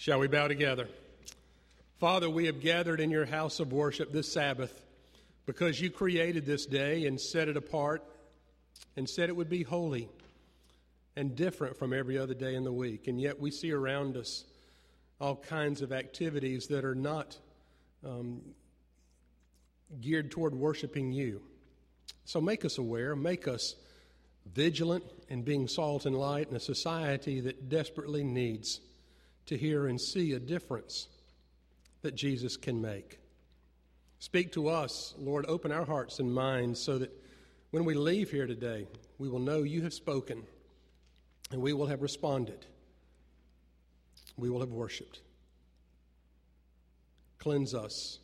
Shall we bow together? Father, we have gathered in your house of worship this Sabbath because you created this day and set it apart and said it would be holy and different from every other day in the week. And yet we see around us all kinds of activities that are not um, geared toward worshiping you. So make us aware, make us vigilant in being salt and light in a society that desperately needs to hear and see a difference that Jesus can make. Speak to us, Lord. Open our hearts and minds so that when we leave here today, we will know you have spoken and we will have responded. We will have worshiped. Cleanse us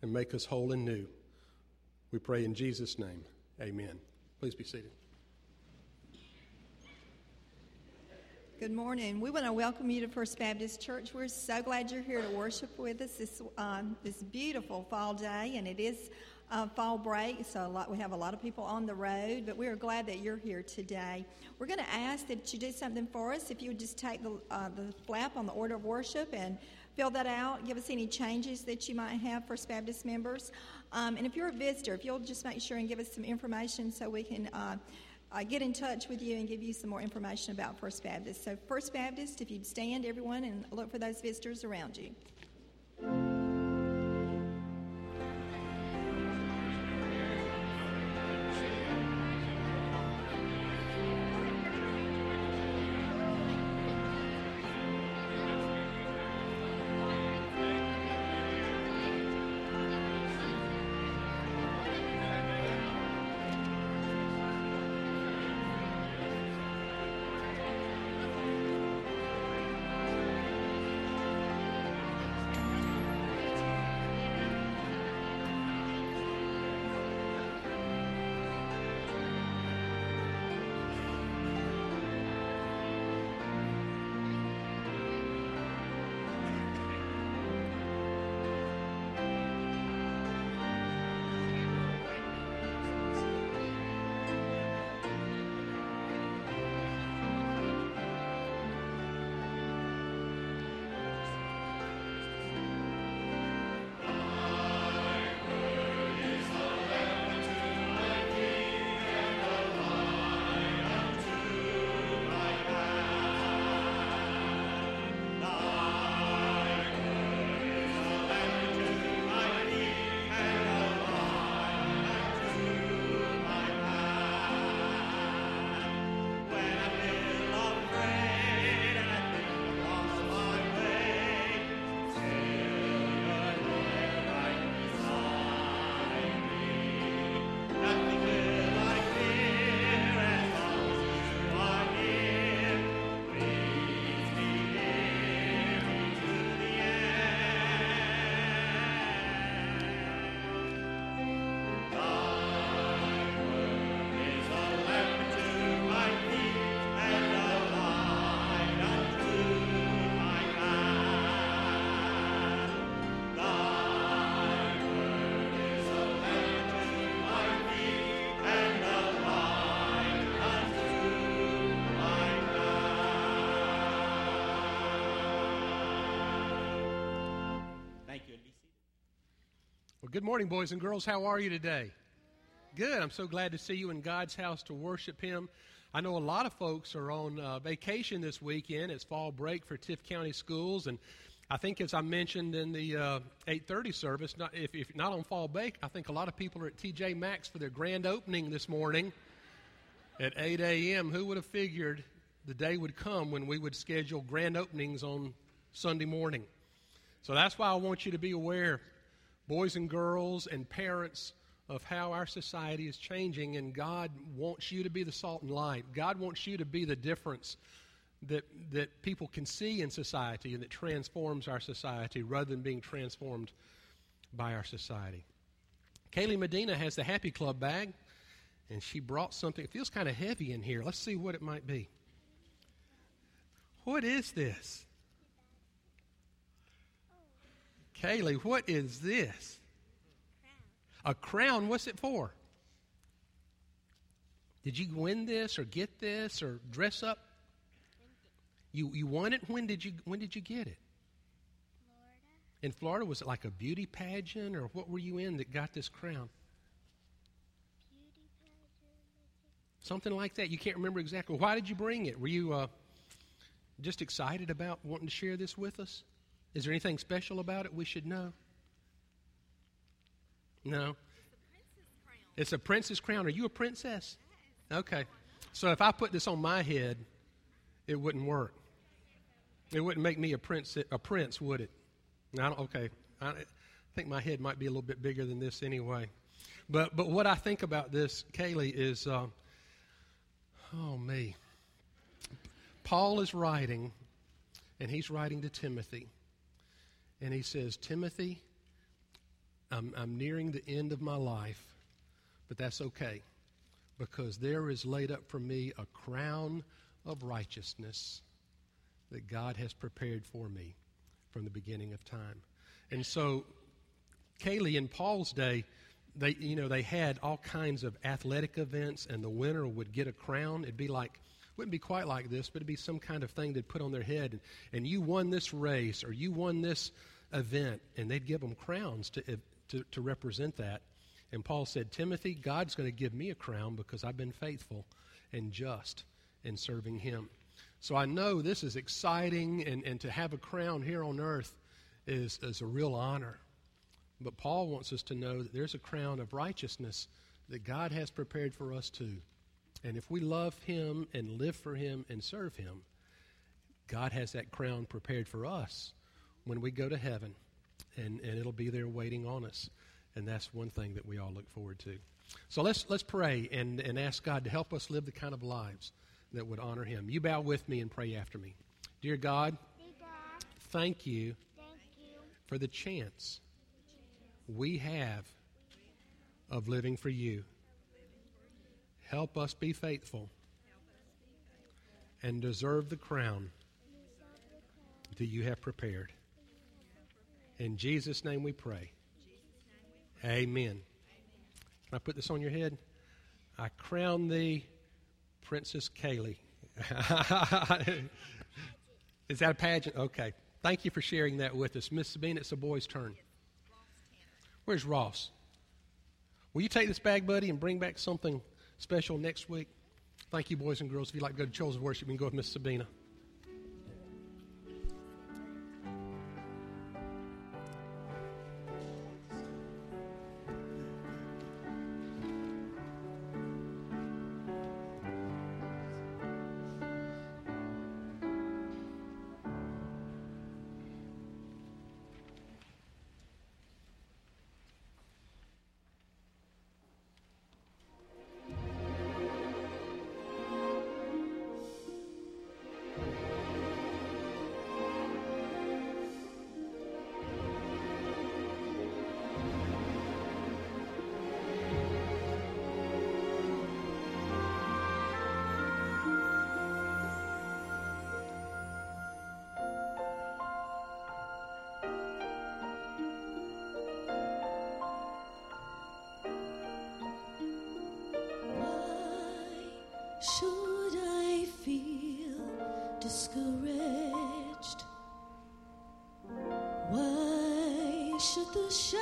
and make us whole and new. We pray in Jesus' name. Amen. Please be seated. Good morning. We want to welcome you to First Baptist Church. We're so glad you're here to worship with us this um, this beautiful fall day, and it is uh, fall break, so lot, we have a lot of people on the road. But we are glad that you're here today. We're going to ask that you do something for us. If you would just take the uh, the flap on the order of worship and fill that out. Give us any changes that you might have First Baptist members. Um, and if you're a visitor, if you'll just make sure and give us some information so we can. Uh, uh, get in touch with you and give you some more information about First Baptist. So, First Baptist, if you'd stand, everyone, and look for those visitors around you. Good morning, boys and girls. How are you today? Good. I'm so glad to see you in God's house to worship Him. I know a lot of folks are on uh, vacation this weekend. It's fall break for Tift County schools, and I think, as I mentioned in the uh, 8:30 service, not, if, if not on fall break, I think a lot of people are at TJ Maxx for their grand opening this morning at 8 a.m. Who would have figured the day would come when we would schedule grand openings on Sunday morning? So that's why I want you to be aware boys and girls and parents of how our society is changing, and God wants you to be the salt and light. God wants you to be the difference that, that people can see in society and that transforms our society rather than being transformed by our society. Kaylee Medina has the Happy Club bag, and she brought something. It feels kind of heavy in here. Let's see what it might be. What is this? Kaylee, what is this? A crown. What's it for? Did you win this or get this or dress up? You you won it. When did you when did you get it? in Florida? Was it like a beauty pageant, or what were you in that got this crown? Something like that. You can't remember exactly. Why did you bring it? Were you uh, just excited about wanting to share this with us? Is there anything special about it we should know? No. It's a princess crown. Are you a princess? Okay. So if I put this on my head, it wouldn't work. It wouldn't make me a prince, a prince, would it? I okay. I think my head might be a little bit bigger than this anyway. But but what I think about this, Kaylee, is uh, oh me. Paul is writing, and he's writing to Timothy, and he says, Timothy, I'm, I'm nearing the end of my life, but that's okay because there is laid up for me a crown of righteousness that God has prepared for me from the beginning of time. And so, Kaylee, in Paul's day, they, you know, they had all kinds of athletic events, and the winner would get a crown. It'd be like, wouldn't be quite like this, but it'd be some kind of thing they'd put on their head. And, and you won this race, or you won this event, and they'd give them crowns to, to, to represent that. And Paul said, Timothy, God's going to give me a crown because I've been faithful and just in serving him. So I know this is exciting, and, and to have a crown here on earth is, is a real honor. But Paul wants us to know that there's a crown of righteousness that God has prepared for us too. And if we love him and live for him and serve him, God has that crown prepared for us when we go to heaven, and, and it'll be there waiting on us. And that's one thing that we all look forward to. So let's, let's pray and, and ask God to help us live the kind of lives that would honor Him. You bow with me and pray after me. Dear God, thank you, for the chance we have of living for you. Help us be faithful and deserve the crown that you have prepared. In Jesus' name we pray. Amen. Can I put this on your head? I crown thee Princess Kaylee. Is that a pageant? Okay. Thank you for sharing that with us. Miss Sabine, it's the boy's turn. Where's Ross? Will you take this bag, buddy, and bring back something special next week? Thank you, boys and girls. If you'd like to go to children's worship, you can go with Miss Sabina. 多想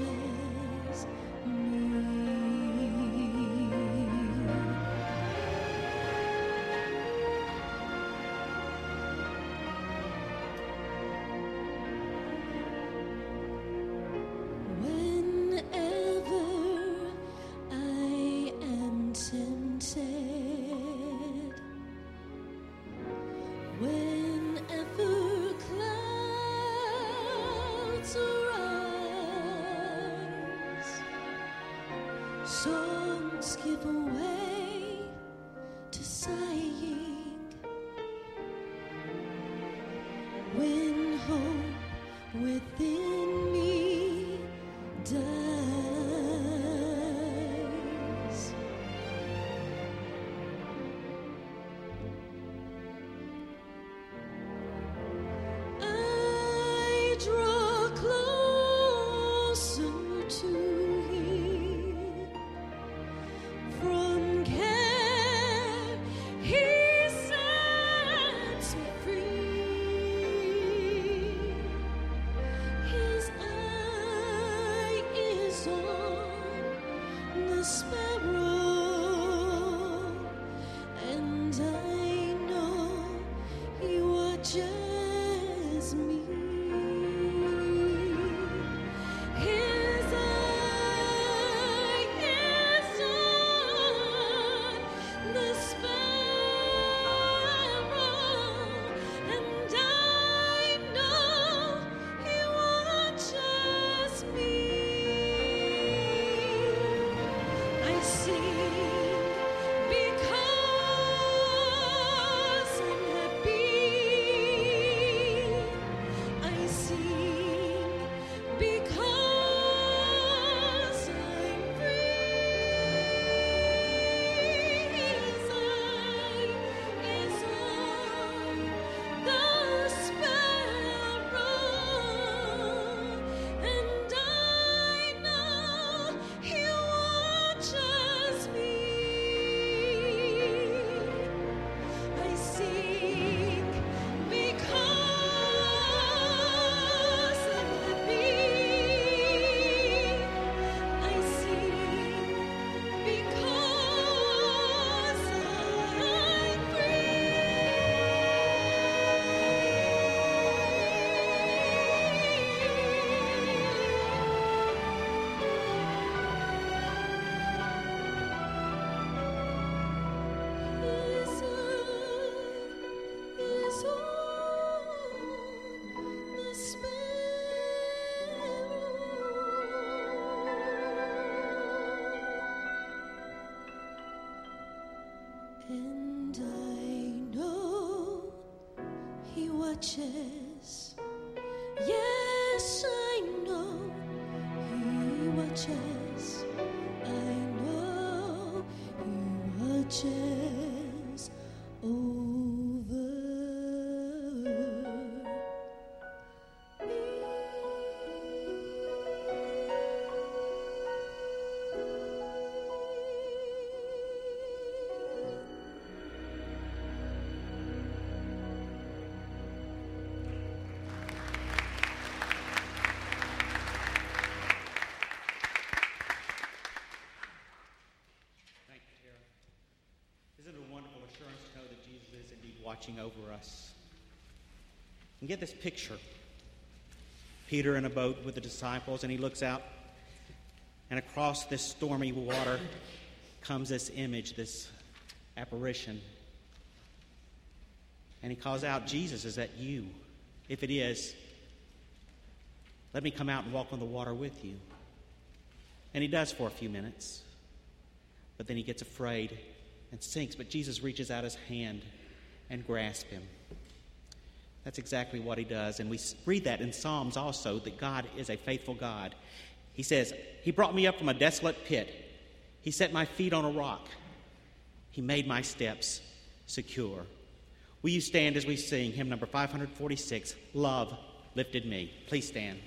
me. He watching over us? And get this picture Peter in a boat with the disciples, and he looks out, and across this stormy water comes this image, this apparition. And he calls out, Jesus, is that you? If it is, let me come out and walk on the water with you. And he does for a few minutes. But then he gets afraid and sinks. But Jesus reaches out his hand and grasp him. That's exactly what he does. And we read that in Psalms also that God is a faithful God. He says, He brought me up from a desolate pit. He set my feet on a rock. He made my steps secure. Will you stand as we sing hymn number 546, Love Lifted Me? Please stand.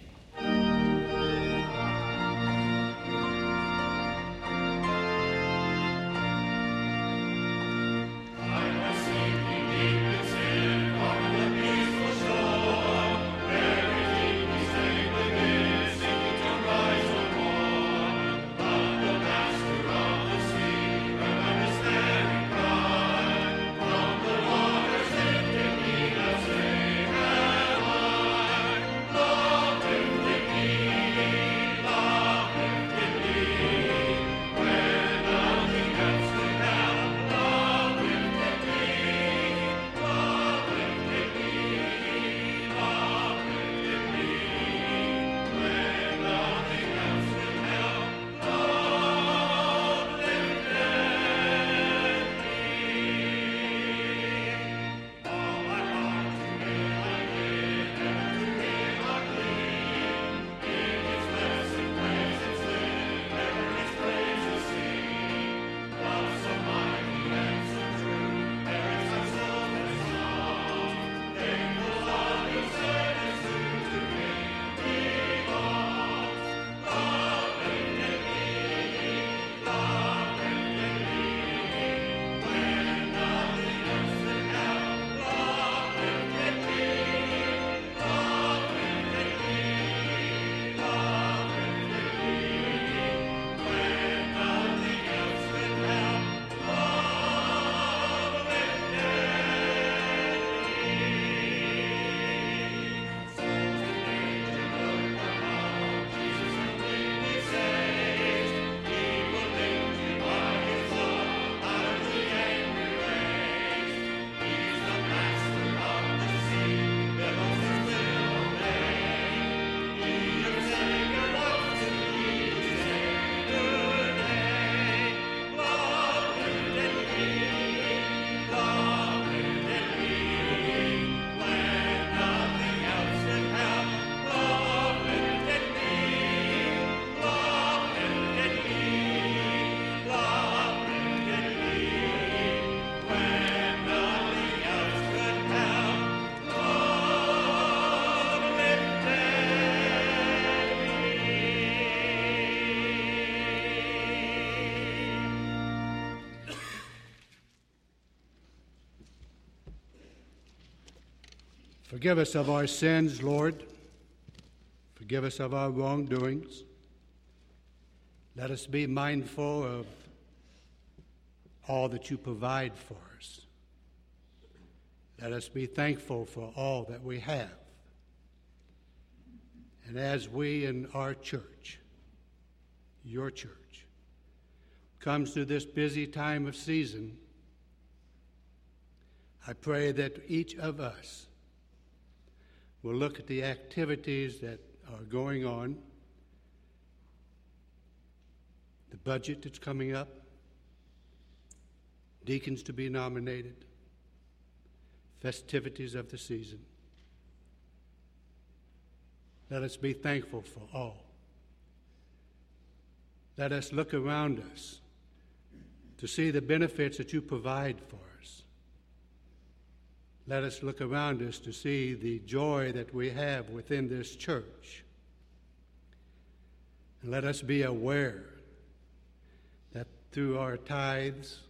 Forgive us of our sins, Lord. Forgive us of our wrongdoings. Let us be mindful of all that you provide for us. Let us be thankful for all that we have. And as we in our church, your church, comes to this busy time of season, I pray that each of us will look at the activities that are going on, the budget that's coming up, deacons to be nominated, festivities of the season. Let us be thankful for all. Let us look around us to see the benefits that you provide for. Let us look around us to see the joy that we have within this church. And let us be aware that through our tithes,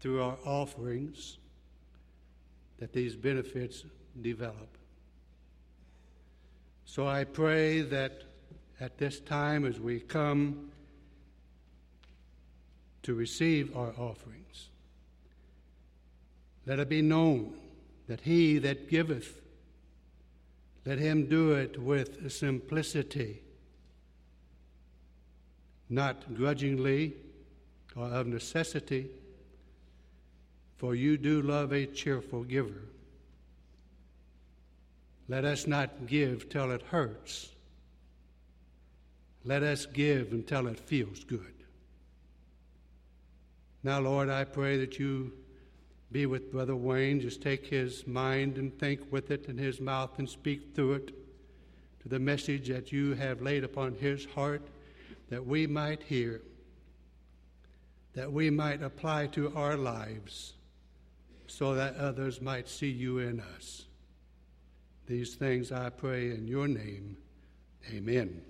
through our offerings, that these benefits develop. So I pray that at this time, as we come to receive our offerings, let it be known that he that giveth, let him do it with simplicity, not grudgingly or of necessity, for you do love a cheerful giver. Let us not give till it hurts. Let us give until it feels good. Now, Lord, I pray that you be with Brother Wayne. Just take his mind and think with it in his mouth and speak through it to the message that you have laid upon his heart that we might hear, that we might apply to our lives, so that others might see you in us. These things I pray in your name. Amen.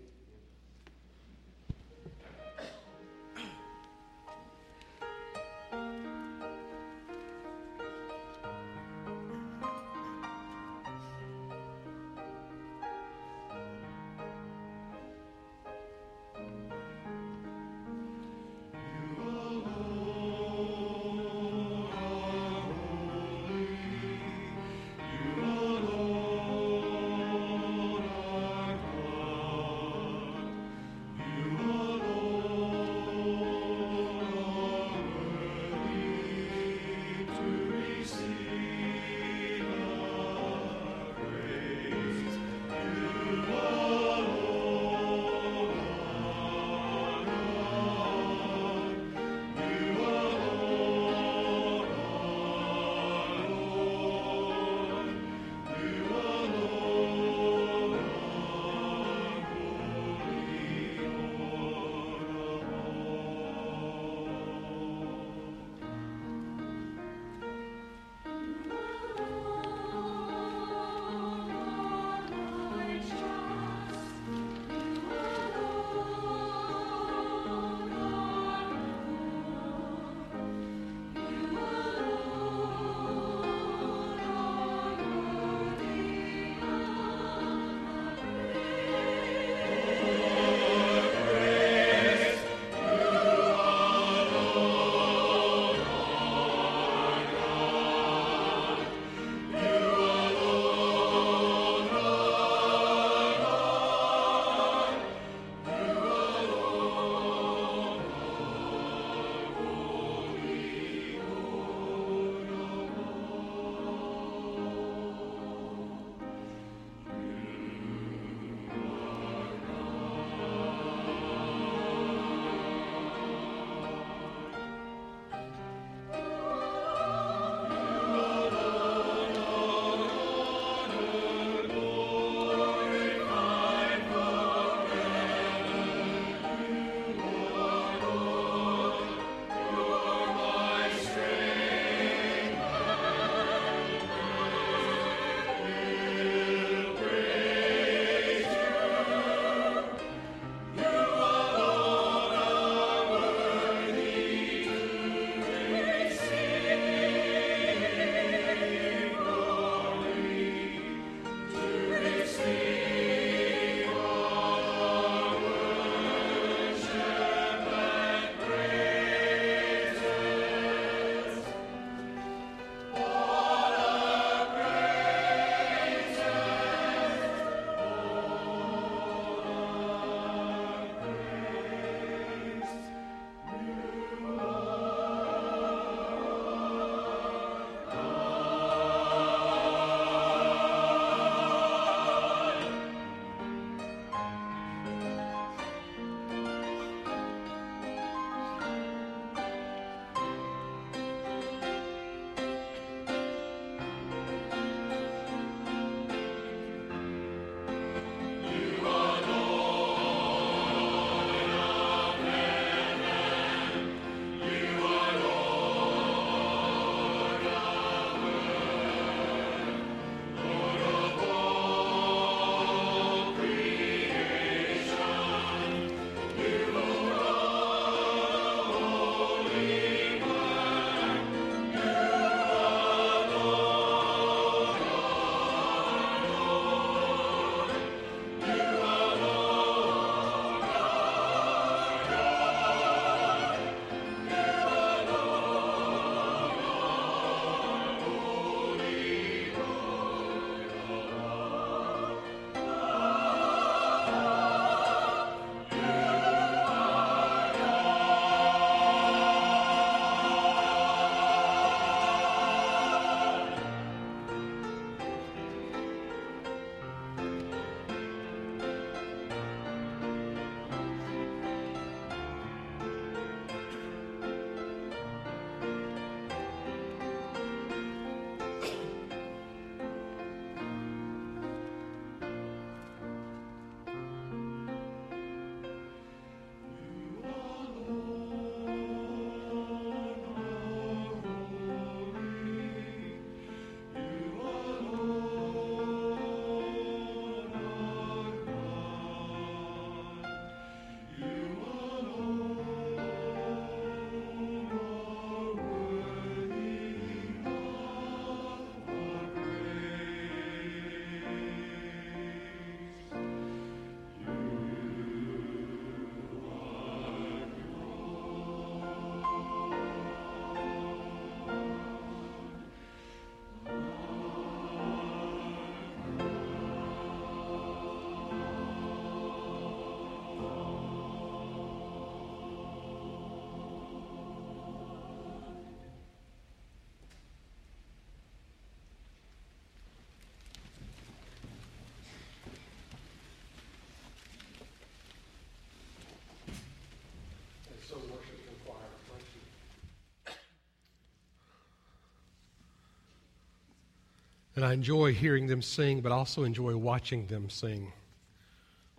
And I enjoy hearing them sing, but also enjoy watching them sing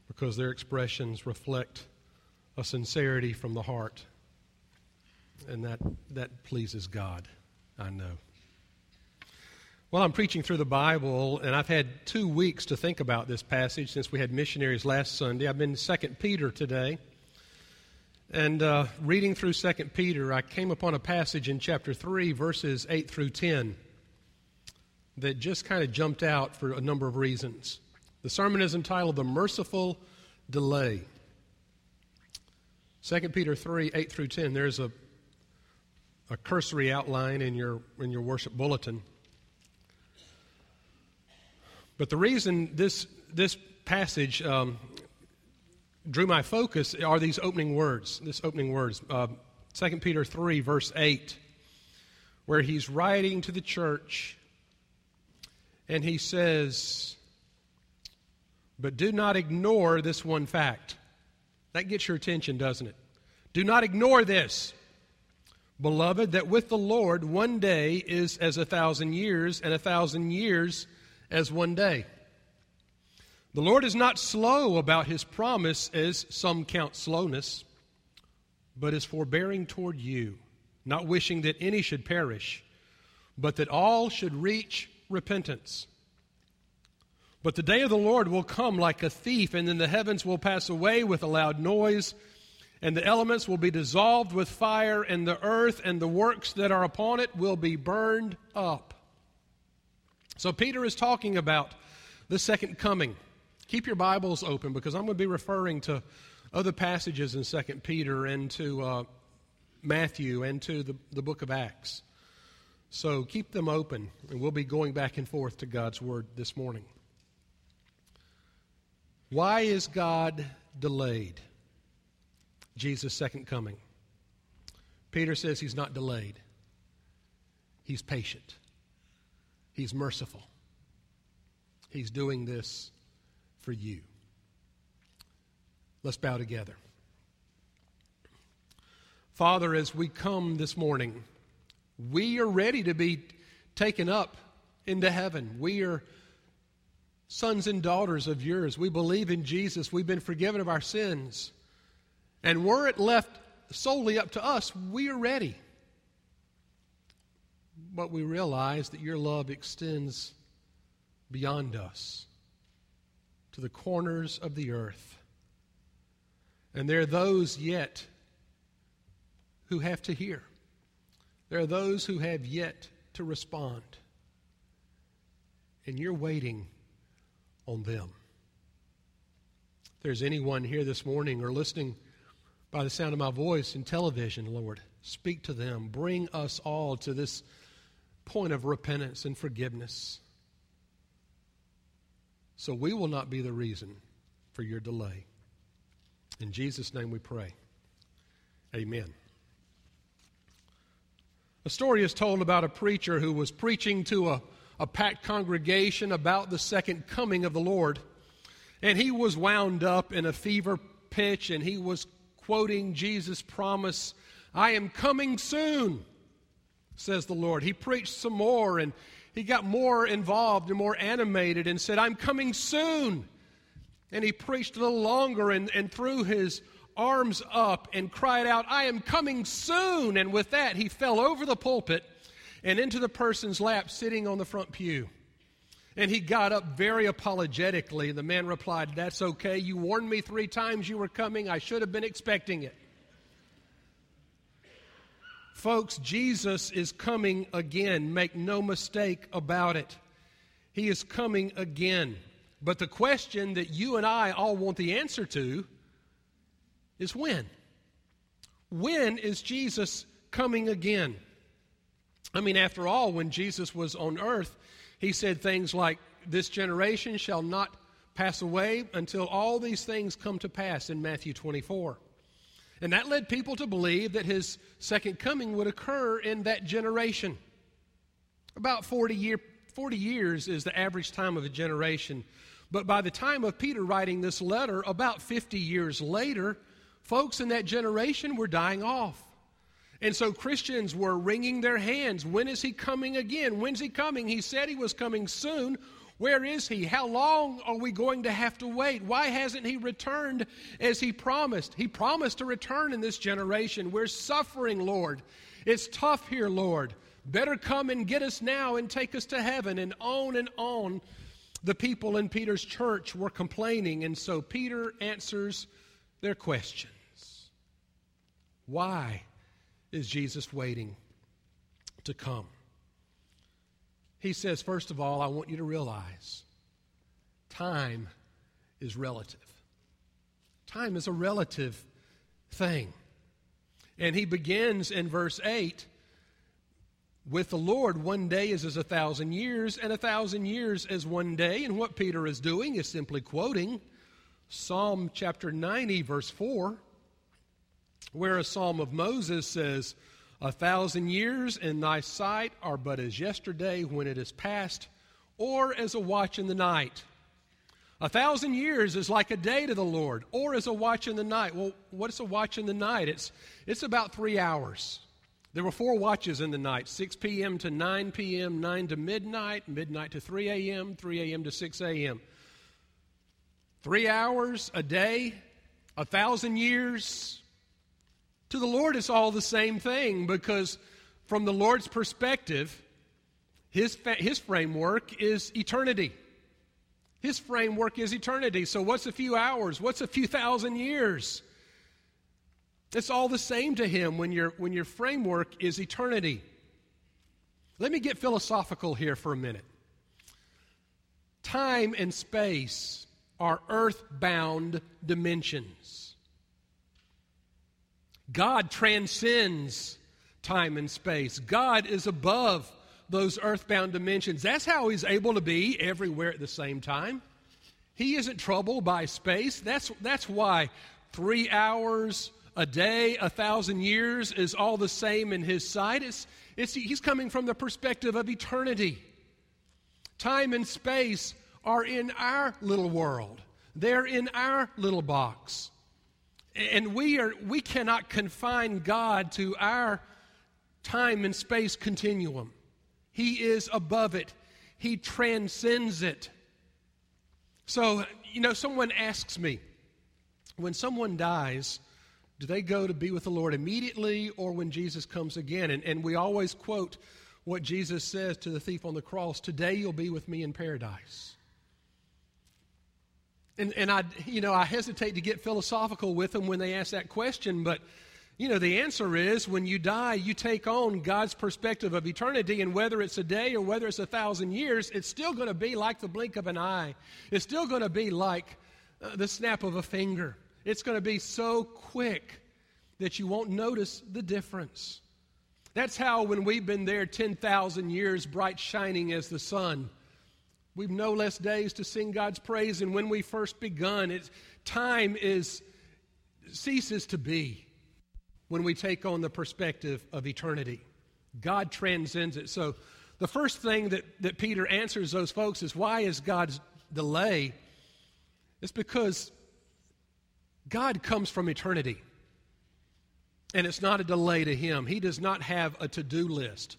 because their expressions reflect a sincerity from the heart. And that, that pleases God, I know. Well, I'm preaching through the Bible, and I've had two weeks to think about this passage since we had missionaries last Sunday. I've been 2 Peter today. And uh, reading through 2 Peter, I came upon a passage in chapter 3, verses 8 through 10, that just kind of jumped out for a number of reasons. The sermon is entitled The Merciful Delay. 2 Peter 3, 8 through 10. There's a, a cursory outline in your, in your worship bulletin. But the reason this, this passage um, drew my focus are these opening words, this opening words. Uh, 2 Peter 3, verse 8, where he's writing to the church and he says, But do not ignore this one fact. That gets your attention, doesn't it? Do not ignore this. Beloved, that with the Lord one day is as a thousand years, and a thousand years as one day. The Lord is not slow about his promise, as some count slowness, but is forbearing toward you, not wishing that any should perish, but that all should reach repentance. But the day of the Lord will come like a thief, and then the heavens will pass away with a loud noise, and the elements will be dissolved with fire, and the earth and the works that are upon it will be burned up. So Peter is talking about the second coming. Keep your Bibles open because I'm going to be referring to other passages in 2 Peter and to uh, Matthew and to the, the book of Acts. So keep them open, and we'll be going back and forth to God's Word this morning. Why is God delayed? Jesus' second coming. Peter says he's not delayed, he's patient. He's merciful. He's doing this for you. Let's bow together. Father, as we come this morning, we are ready to be taken up into heaven. We are sons and daughters of yours. We believe in Jesus. We've been forgiven of our sins. And were it left solely up to us, we are ready but we realize that your love extends beyond us to the corners of the earth. And there are those yet who have to hear. There are those who have yet to respond. And you're waiting on them. If there's anyone here this morning or listening by the sound of my voice in television, Lord, speak to them. Bring us all to this point of repentance and forgiveness. So we will not be the reason for your delay. In Jesus' name we pray. Amen. A story is told about a preacher who was preaching to a, a packed congregation about the second coming of the Lord. And he was wound up in a fever pitch and he was quoting Jesus' promise I am coming soon says the Lord. He preached some more and he got more involved and more animated and said, I'm coming soon. And he preached a little longer and, and threw his arms up and cried out, I am coming soon. And with that, he fell over the pulpit and into the person's lap sitting on the front pew. And he got up very apologetically. The man replied, That's okay. You warned me three times you were coming. I should have been expecting it. Folks, Jesus is coming again. Make no mistake about it. He is coming again. But the question that you and I all want the answer to is when? When is Jesus coming again? I mean, after all, when Jesus was on earth, he said things like, This generation shall not pass away until all these things come to pass in Matthew 24. And that led people to believe that his second coming would occur in that generation. About 40, year, 40 years is the average time of a generation. But by the time of Peter writing this letter, about 50 years later, folks in that generation were dying off. And so Christians were wringing their hands. When is he coming again? When's he coming? He said he was coming soon. Where is he? How long are we going to have to wait? Why hasn't he returned as he promised? He promised to return in this generation. We're suffering, Lord. It's tough here, Lord. Better come and get us now and take us to heaven. And on and on, the people in Peter's church were complaining. And so Peter answers their questions. Why is Jesus waiting to come? He says, first of all, I want you to realize time is relative. Time is a relative thing. And he begins in verse 8 with the Lord, one day is as a thousand years, and a thousand years as one day. And what Peter is doing is simply quoting Psalm chapter 90, verse 4 where a psalm of Moses says, A thousand years in thy sight are but as yesterday when it is past, or as a watch in the night. A thousand years is like a day to the Lord, or as a watch in the night. Well, what is a watch in the night? It's, it's about three hours. There were four watches in the night 6 p.m. to 9 p.m., 9 to midnight, midnight to 3 a.m., 3 a.m. to 6 a.m. Three hours a day, a thousand years, to the Lord, it's all the same thing because, from the Lord's perspective, his, his framework is eternity. His framework is eternity. So, what's a few hours? What's a few thousand years? It's all the same to him when, your when your framework is eternity. Let me get philosophical here for a minute. Time and space are earthbound dimensions. God transcends time and space. God is above those earthbound dimensions. That's how He's able to be everywhere at the same time. He isn't troubled by space. That's, that's why three hours a day, a thousand years is all the same in His sight. It's, it's, he's coming from the perspective of eternity. Time and space are in our little world, they're in our little box. And we, are, we cannot confine God to our time and space continuum. He is above it, He transcends it. So, you know, someone asks me, when someone dies, do they go to be with the Lord immediately or when Jesus comes again? And, and we always quote what Jesus says to the thief on the cross Today you'll be with me in paradise. And, and I, you know, I hesitate to get philosophical with them when they ask that question, but, you know, the answer is when you die, you take on God's perspective of eternity, and whether it's a day or whether it's a thousand years, it's still going to be like the blink of an eye. It's still going to be like uh, the snap of a finger. It's going to be so quick that you won't notice the difference. That's how, when we've been there 10,000 years, bright shining as the sun, We've no less days to sing God's praise than when we first begun. It's, time is ceases to be when we take on the perspective of eternity. God transcends it. So the first thing that, that Peter answers those folks is why is God's delay? It's because God comes from eternity. And it's not a delay to him. He does not have a to do list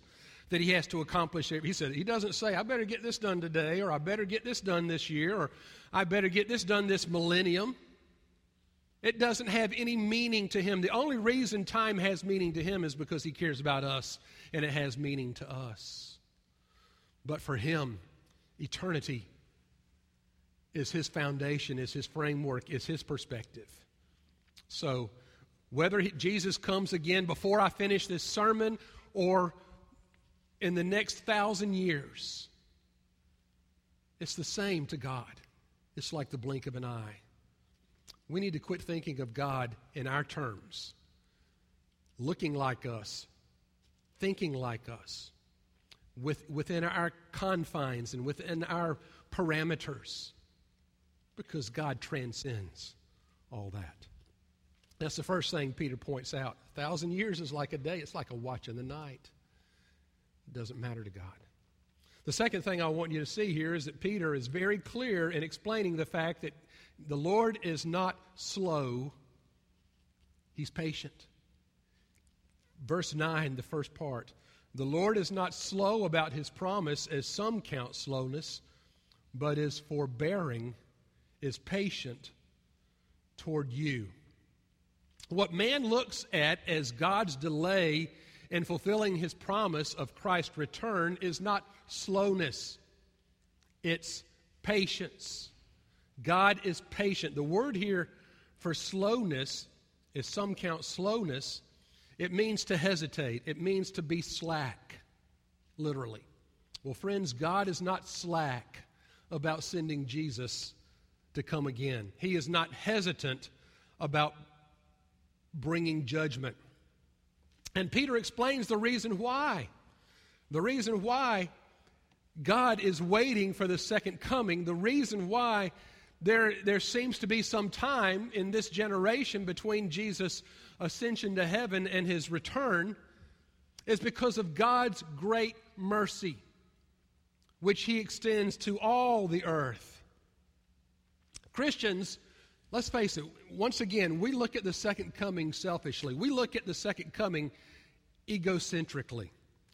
that he has to accomplish. He said, he doesn't say, I better get this done today, or I better get this done this year, or I better get this done this millennium. It doesn't have any meaning to him. The only reason time has meaning to him is because he cares about us and it has meaning to us. But for him, eternity is his foundation, is his framework, is his perspective. So, whether he, Jesus comes again before I finish this sermon or in the next thousand years, it's the same to God. It's like the blink of an eye. We need to quit thinking of God in our terms, looking like us, thinking like us, with, within our confines and within our parameters, because God transcends all that. That's the first thing Peter points out. A thousand years is like a day, it's like a watch in the night. Doesn't matter to God. The second thing I want you to see here is that Peter is very clear in explaining the fact that the Lord is not slow, He's patient. Verse 9, the first part. The Lord is not slow about his promise, as some count slowness, but is forbearing, is patient toward you. What man looks at as God's delay in fulfilling his promise of Christ's return is not slowness, it's patience. God is patient. The word here for slowness, is some count slowness, it means to hesitate, it means to be slack, literally. Well, friends, God is not slack about sending Jesus to come again. He is not hesitant about bringing judgment. And Peter explains the reason why. The reason why God is waiting for the second coming, the reason why there, there seems to be some time in this generation between Jesus' ascension to heaven and his return is because of God's great mercy, which he extends to all the earth. Christians, let's face it, once again, we look at the second coming selfishly. We look at the second coming egocentrically.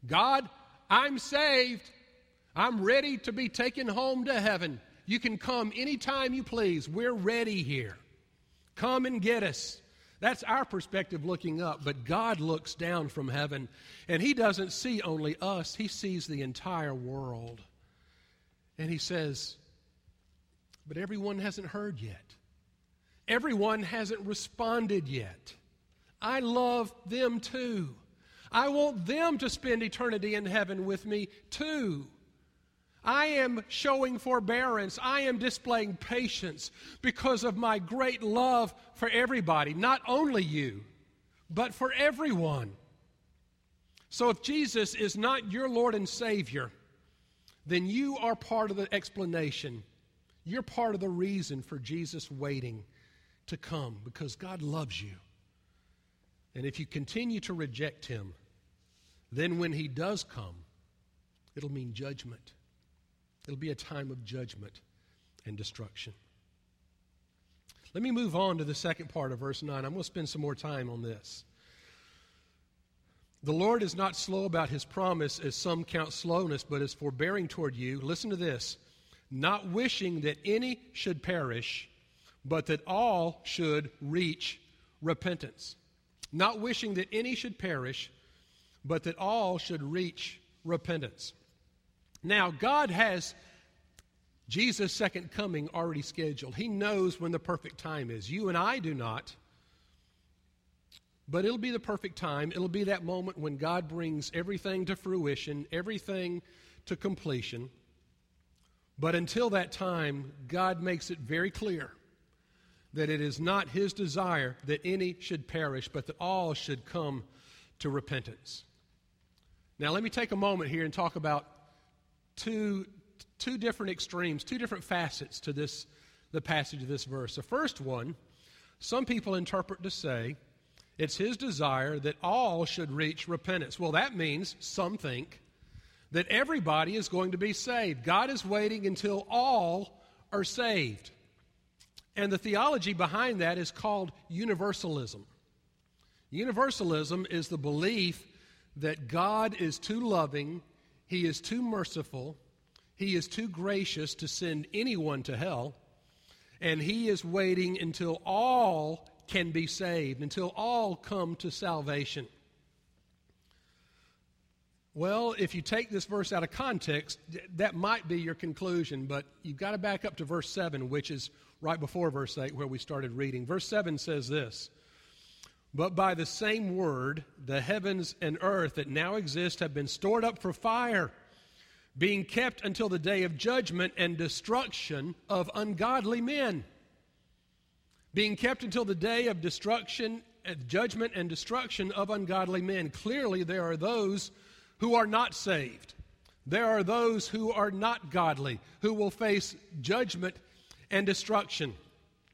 God, I'm saved. I'm ready to be taken home to heaven. You can come anytime you please. We're ready here. Come and get us. That's our perspective looking up, but God looks down from heaven, and He doesn't see only us, He sees the entire world. And He says, But everyone hasn't heard yet. Everyone hasn't responded yet. I love them too. I want them to spend eternity in heaven with me too. I am showing forbearance. I am displaying patience because of my great love for everybody, not only you, but for everyone. So if Jesus is not your Lord and Savior, then you are part of the explanation. You're part of the reason for Jesus waiting to come because God loves you. And if you continue to reject Him, then when He does come, it'll mean judgment. It'll be a time of judgment and destruction. Let me move on to the second part of verse 9. I'm going to spend some more time on this. The Lord is not slow about his promise, as some count slowness, but is forbearing toward you. Listen to this not wishing that any should perish, but that all should reach repentance. Not wishing that any should perish, but that all should reach repentance. Now, God has Jesus' second coming already scheduled. He knows when the perfect time is. You and I do not. But it'll be the perfect time. It'll be that moment when God brings everything to fruition, everything to completion. But until that time, God makes it very clear that it is not His desire that any should perish, but that all should come to repentance. Now, let me take a moment here and talk about two, two different extremes, two different facets to this, the passage of this verse. The first one, some people interpret to say, it's his desire that all should reach repentance. Well, that means some think that everybody is going to be saved. God is waiting until all are saved. And the theology behind that is called universalism. Universalism is the belief that God is too loving he is too merciful. He is too gracious to send anyone to hell. And He is waiting until all can be saved, until all come to salvation. Well, if you take this verse out of context, that might be your conclusion, but you've got to back up to verse 7, which is right before verse 8, where we started reading. Verse 7 says this but by the same word, the heavens and earth that now exist have been stored up for fire, being kept until the day of judgment and destruction of ungodly men. Being kept until the day of destruction, uh, judgment, and destruction of ungodly men. Clearly, there are those who are not saved. There are those who are not godly, who will face judgment and destruction.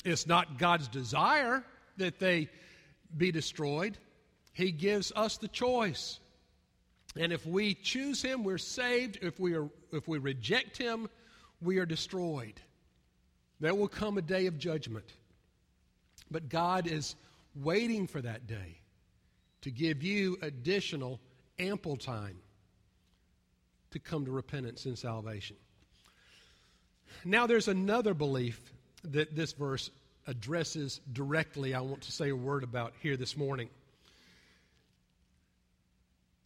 It's not God's desire that they be destroyed. He gives us the choice. And if we choose him, we're saved. If we, are, if we reject him, we are destroyed. There will come a day of judgment. But God is waiting for that day to give you additional, ample time to come to repentance and salvation. Now, there's another belief that this verse addresses directly, I want to say a word about here this morning.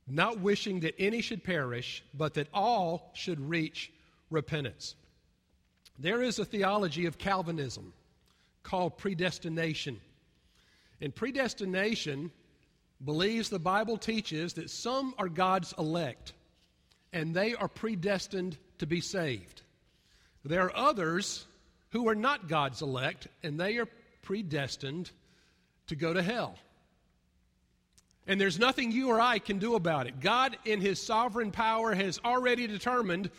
Not wishing that any should perish, but that all should reach repentance. There is a theology of Calvinism called predestination. And predestination believes the Bible teaches that some are God's elect and they are predestined to be saved. There are others who are not God's elect and they are predestined to go to hell. And there's nothing you or I can do about it. God, in His sovereign power, has already determined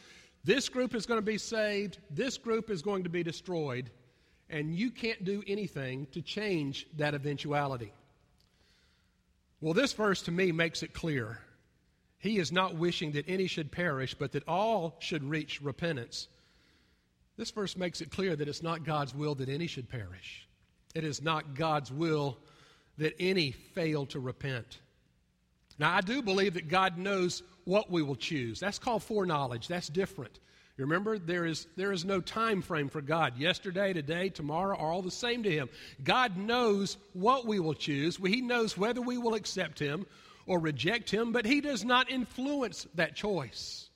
this group is going to be saved, this group is going to be destroyed, and you can't do anything to change that eventuality. Well, this verse to me makes it clear. He is not wishing that any should perish, but that all should reach repentance. This verse makes it clear that it's not God's will that any should perish. It is not God's will that any fail to repent. Now, I do believe that God knows what we will choose. That's called foreknowledge. That's different. You remember, there is, there is no time frame for God. Yesterday, today, tomorrow are all the same to Him. God knows what we will choose. He knows whether we will accept Him or reject Him, but He does not influence that choice.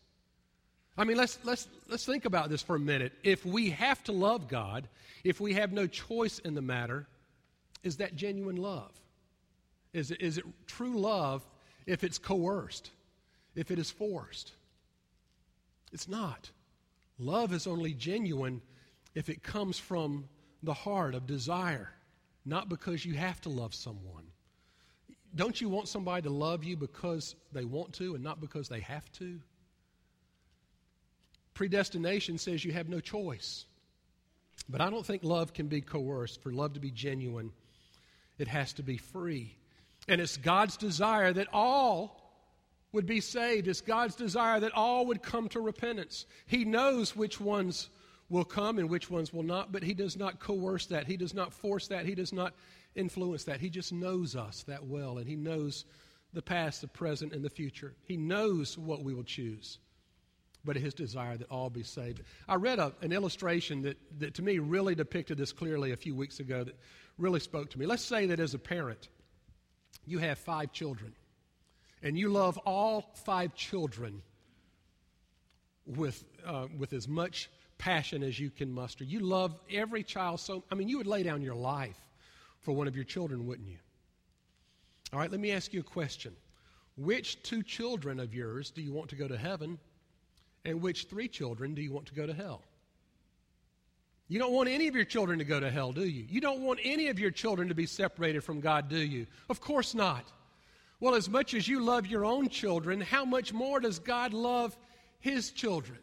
I mean, let's, let's, let's think about this for a minute. If we have to love God, if we have no choice in the matter, is that genuine love? Is it, is it true love if it's coerced, if it is forced? It's not. Love is only genuine if it comes from the heart of desire, not because you have to love someone. Don't you want somebody to love you because they want to and not because they have to? Predestination says you have no choice. But I don't think love can be coerced. For love to be genuine, it has to be free. And it's God's desire that all would be saved. It's God's desire that all would come to repentance. He knows which ones will come and which ones will not, but He does not coerce that. He does not force that. He does not influence that. He just knows us that well, and He knows the past, the present, and the future. He knows what we will choose, but His desire that all be saved. I read a, an illustration that, that to me really depicted this clearly a few weeks ago that really spoke to me. Let's say that as a parent, you have five children and you love all five children with, uh, with as much passion as you can muster. You love every child so, I mean, you would lay down your life for one of your children, wouldn't you? All right, let me ask you a question. Which two children of yours do you want to go to heaven, and which three children do you want to go to hell? You don't want any of your children to go to hell, do you? You don't want any of your children to be separated from God, do you? Of course not. Well, as much as you love your own children, how much more does God love his children,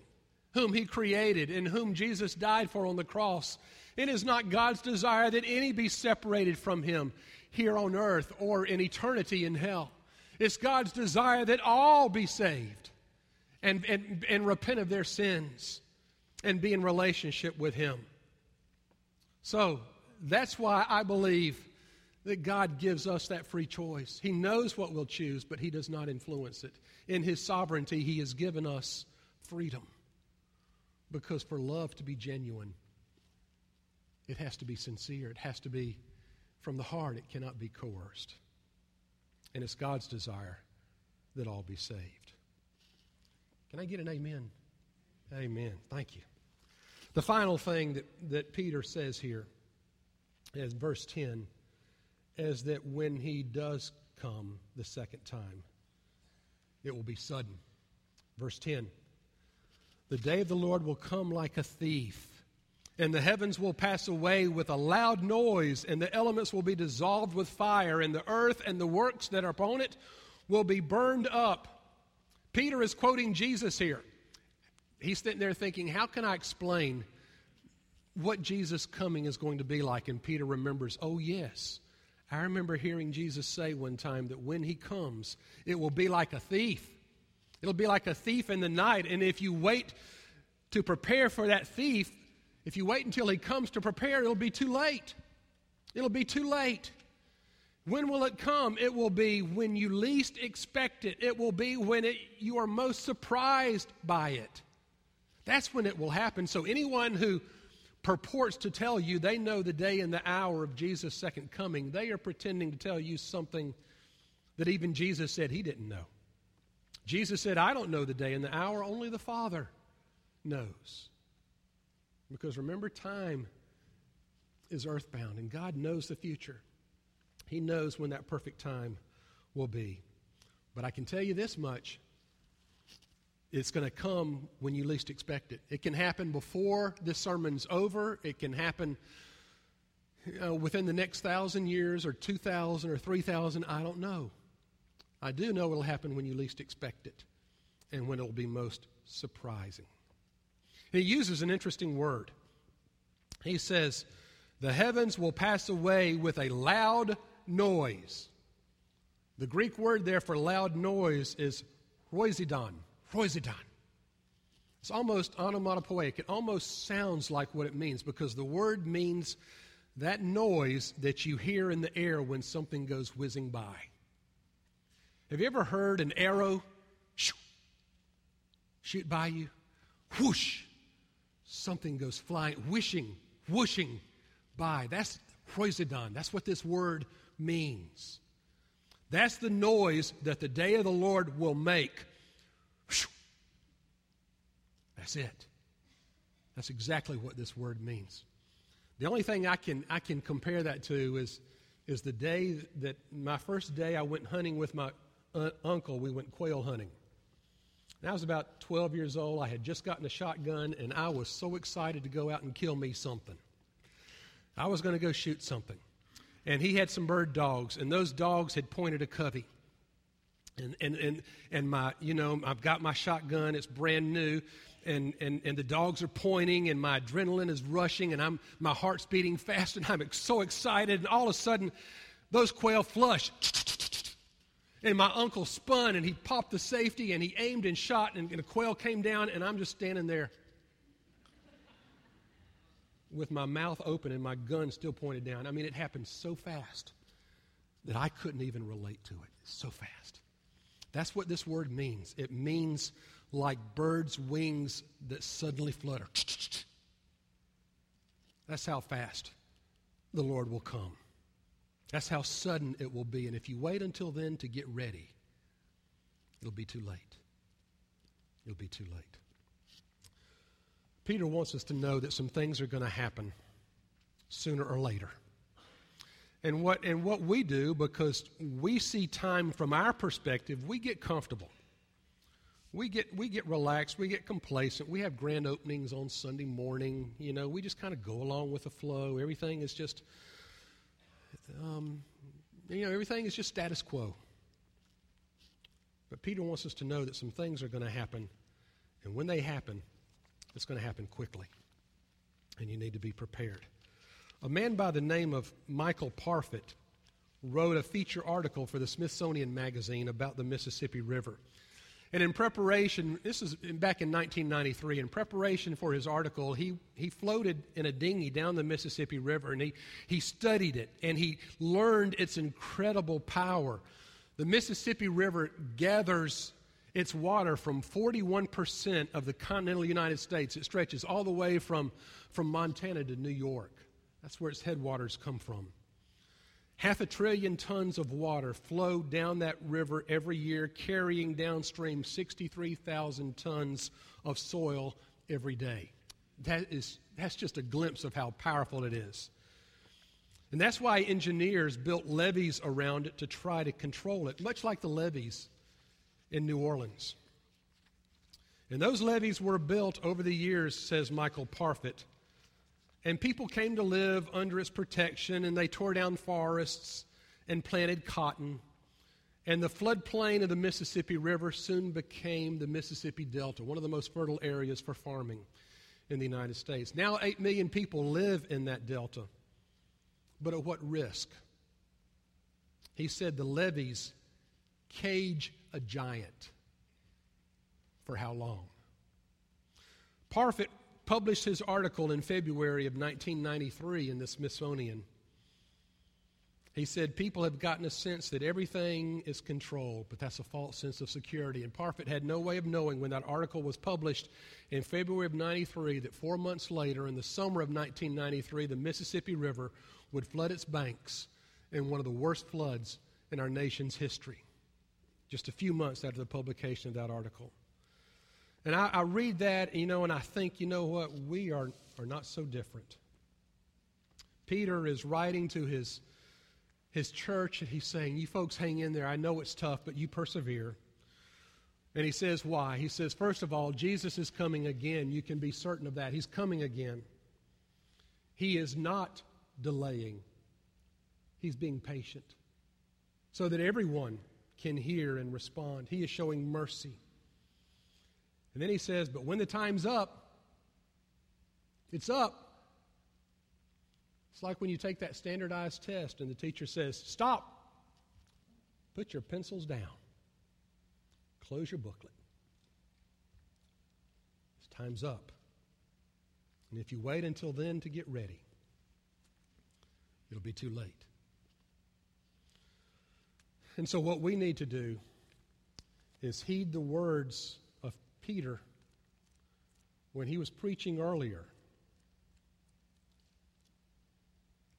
whom he created and whom Jesus died for on the cross? It is not God's desire that any be separated from him here on earth or in eternity in hell. It's God's desire that all be saved and, and, and repent of their sins and be in relationship with him. So that's why I believe that God gives us that free choice. He knows what we'll choose, but He does not influence it. In His sovereignty, He has given us freedom. Because for love to be genuine, it has to be sincere, it has to be from the heart, it cannot be coerced. And it's God's desire that all be saved. Can I get an amen? Amen. Thank you. The final thing that, that Peter says here is verse 10 is that when he does come the second time, it will be sudden. Verse 10 The day of the Lord will come like a thief, and the heavens will pass away with a loud noise, and the elements will be dissolved with fire, and the earth and the works that are upon it will be burned up. Peter is quoting Jesus here. He's sitting there thinking, How can I explain what Jesus' coming is going to be like? And Peter remembers, Oh, yes. I remember hearing Jesus say one time that when he comes, it will be like a thief. It'll be like a thief in the night. And if you wait to prepare for that thief, if you wait until he comes to prepare, it'll be too late. It'll be too late. When will it come? It will be when you least expect it. It will be when it, you are most surprised by it. That's when it will happen. So, anyone who purports to tell you they know the day and the hour of Jesus' second coming, they are pretending to tell you something that even Jesus said he didn't know. Jesus said, I don't know the day and the hour, only the Father knows. Because remember, time is earthbound, and God knows the future. He knows when that perfect time will be. But I can tell you this much it's going to come when you least expect it. It can happen before this sermon's over, it can happen uh, within the next thousand years, or 2,000 or 3,000. I don't know. I do know it'll happen when you least expect it and when it'll be most surprising. He uses an interesting word. He says, The heavens will pass away with a loud noise. The Greek word there for loud noise is roizidon. Roizidon. It's almost onomatopoeic. It almost sounds like what it means because the word means that noise that you hear in the air when something goes whizzing by. Have you ever heard an arrow shoot by you? Whoosh! Something goes flying, wishing, whooshing by. That's Proisidon. That's what this word means. That's the noise that the day of the Lord will make. That's it. That's exactly what this word means. The only thing I can, I can compare that to is, is the day that my first day I went hunting with my uncle. We went quail hunting. And I was about 12 years old. I had just gotten a shotgun, and I was so excited to go out and kill me something. I was going to go shoot something and he had some bird dogs, and those dogs had pointed a covey. And, and, and, and my, you know, I've got my shotgun, it's brand new, and, and, and the dogs are pointing, and my adrenaline is rushing, and I'm, my heart's beating fast, and I'm so excited, and all of a sudden, those quail flush. And my uncle spun, and he popped the safety, and he aimed and shot, and, and a quail came down, and I'm just standing there with my mouth open and my gun still pointed down. I mean, it happened so fast that I couldn't even relate to it. So fast. That's what this word means. It means like birds' wings that suddenly flutter. That's how fast the Lord will come. That's how sudden it will be. And if you wait until then to get ready, it'll be too late. It'll be too late. Peter wants us to know that some things are going to happen sooner or later. And what, and what we do, because we see time from our perspective, we get comfortable. We get, we get relaxed. We get complacent. We have grand openings on Sunday morning. You know, we just kind of go along with the flow. Everything is just, um, you know, everything is just status quo. But Peter wants us to know that some things are going to happen. And when they happen, it's going to happen quickly, and you need to be prepared. A man by the name of Michael Parfit wrote a feature article for the Smithsonian Magazine about the Mississippi River. And in preparation, this is back in 1993, in preparation for his article, he, he floated in a dinghy down the Mississippi River and he, he studied it and he learned its incredible power. The Mississippi River gathers its water from 41% of the continental United States. It stretches all the way from, from Montana to New York. That's where its headwaters come from. Half a trillion tons of water flow down that river every year, carrying downstream 63,000 tons of soil every day. That is, that's just a glimpse of how powerful it is. And that's why engineers built levees around it to try to control it, much like the levees in New Orleans. And those levees were built over the years, says Michael Parfit. And people came to live under its protection, and they tore down forests and planted cotton. And the floodplain of the Mississippi River soon became the Mississippi Delta, one of the most fertile areas for farming in the United States. Now, 8 million people live in that delta. But at what risk? He said the levees cage a giant. For how long? Parfit published his article in February of 1993 in the Smithsonian. He said, People have gotten a sense that everything is controlled, but that's a false sense of security. And Parfit had no way of knowing when that article was published in February of 93 that four months later, in the summer of 1993, the Mississippi River would flood its banks in one of the worst floods in our nation's history, just a few months after the publication of that article. And I, I read that, you know, and I think, you know what? We are, are not so different. Peter is writing to his his church, and he's saying, You folks hang in there. I know it's tough, but you persevere. And he says, Why? He says, First of all, Jesus is coming again. You can be certain of that. He's coming again. He is not delaying, he's being patient so that everyone can hear and respond. He is showing mercy. And then he says, But when the time's up, it's up. It's like when you take that standardized test and the teacher says, Stop, put your pencils down, close your booklet. It's time's up. And if you wait until then to get ready, it'll be too late. And so, what we need to do is heed the words Peter when he was preaching earlier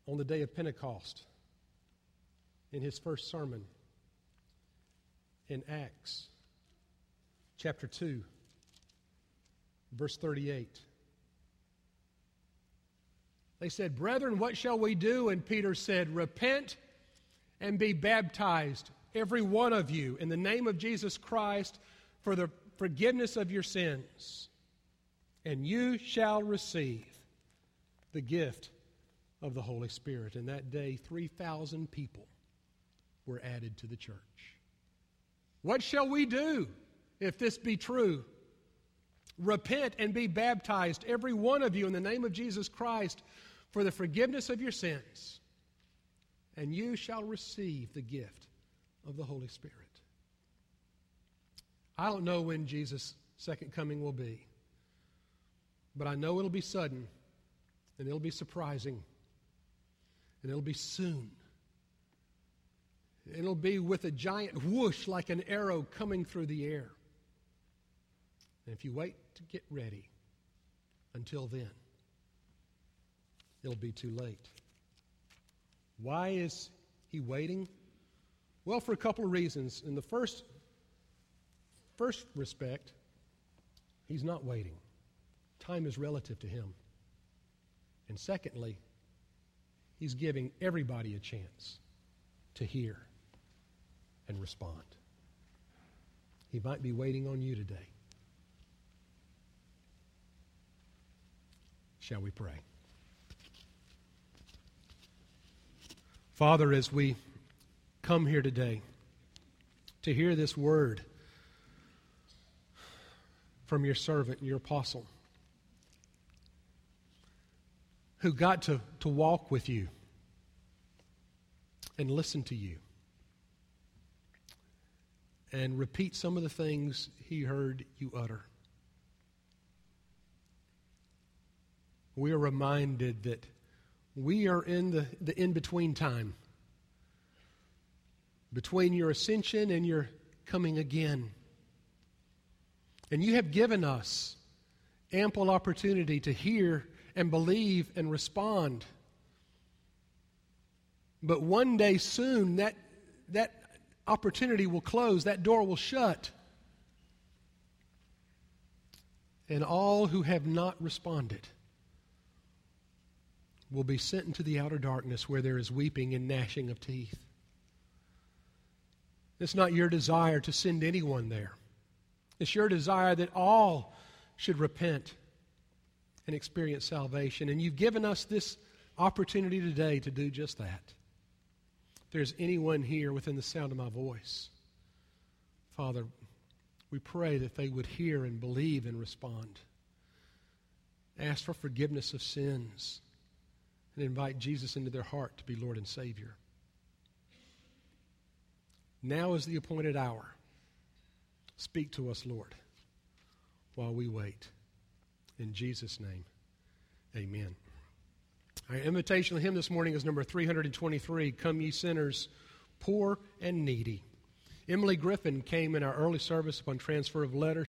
on the day of Pentecost in his first sermon in Acts chapter 2, verse 38. They said, Brethren, what shall we do? And Peter said, Repent and be baptized, every one of you, in the name of Jesus Christ for the forgiveness of your sins, and you shall receive the gift of the Holy Spirit. And that day, 3,000 people were added to the church. What shall we do if this be true? Repent and be baptized, every one of you, in the name of Jesus Christ, for the forgiveness of your sins, and you shall receive the gift of the Holy Spirit. I don't know when Jesus' second coming will be, but I know it'll be sudden and it'll be surprising and it'll be soon. It'll be with a giant whoosh like an arrow coming through the air. And if you wait to get ready until then, it'll be too late. Why is he waiting? Well, for a couple of reasons. In the first, first respect, he's not waiting. Time is relative to him. And secondly, He's giving everybody a chance to hear and respond. He might be waiting on you today. Shall we pray? Father, as we come here today to hear this word from your servant, your apostle, who got to, to walk with you and listen to you and repeat some of the things he heard you utter. We are reminded that we are in the, the in between time between your ascension and your coming again. And you have given us ample opportunity to hear and believe and respond. But one day soon, that, that opportunity will close, that door will shut. And all who have not responded will be sent into the outer darkness where there is weeping and gnashing of teeth. It's not your desire to send anyone there. It's your desire that all should repent and experience salvation. And you've given us this opportunity today to do just that. If there's anyone here within the sound of my voice, Father, we pray that they would hear and believe and respond. Ask for forgiveness of sins and invite Jesus into their heart to be Lord and Savior. Now is the appointed hour. Speak to us, Lord, while we wait. In Jesus' name, amen. Our invitational hymn this morning is number 323 Come Ye Sinners, Poor and Needy. Emily Griffin came in our early service upon transfer of letter.